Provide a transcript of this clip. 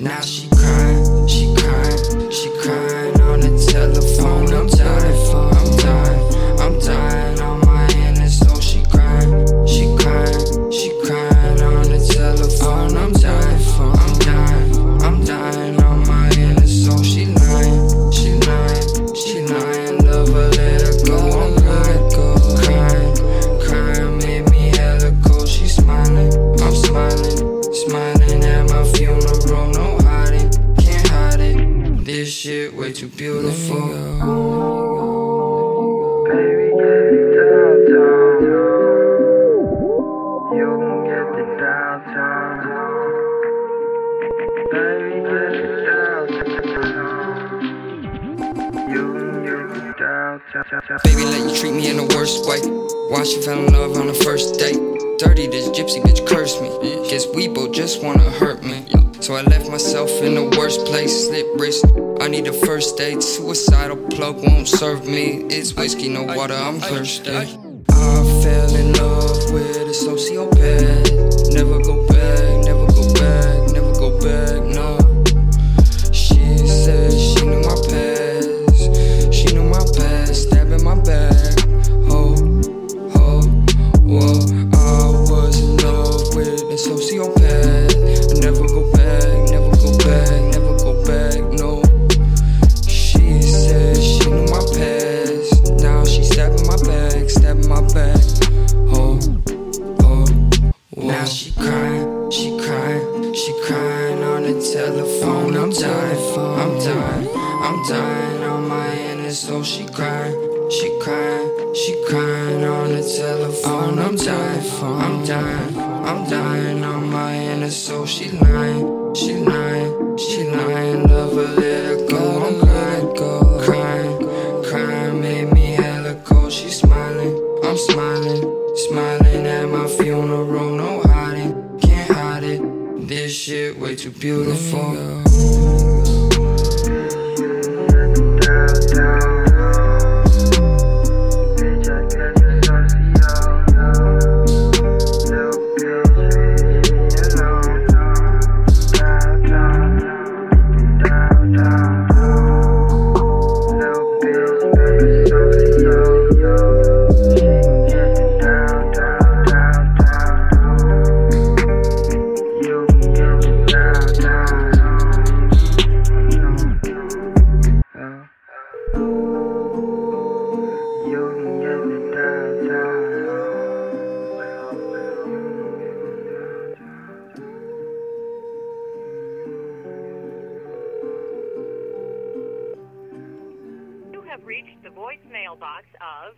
Now she. Shit way too beautiful. Baby, get it downtown. You can get it downtown. Baby, get it downtown. You can get it downtown. Baby, let you treat me in the worst way. Why she fell in love on the first date? Dirty, this gypsy bitch cursed me. Guess we both just wanna hurt me. So I left myself in the worst place, slip wrist. I need a first date. Suicidal plug won't serve me. It's whiskey, no water, I'm thirsty. I fell in love with a sociopath. Never go back, telephone. I'm dying, I'm dying, I'm dying on my end, so she crying, she crying, she crying on the telephone. I'm dying, I'm dying, I'm dying on my end, so she lying, she lying, she lying. Love her, let her go. I'm crying, crying, crying, made me hella cold. She smiling, I'm smiling way too beautiful. Have reached the voicemail box of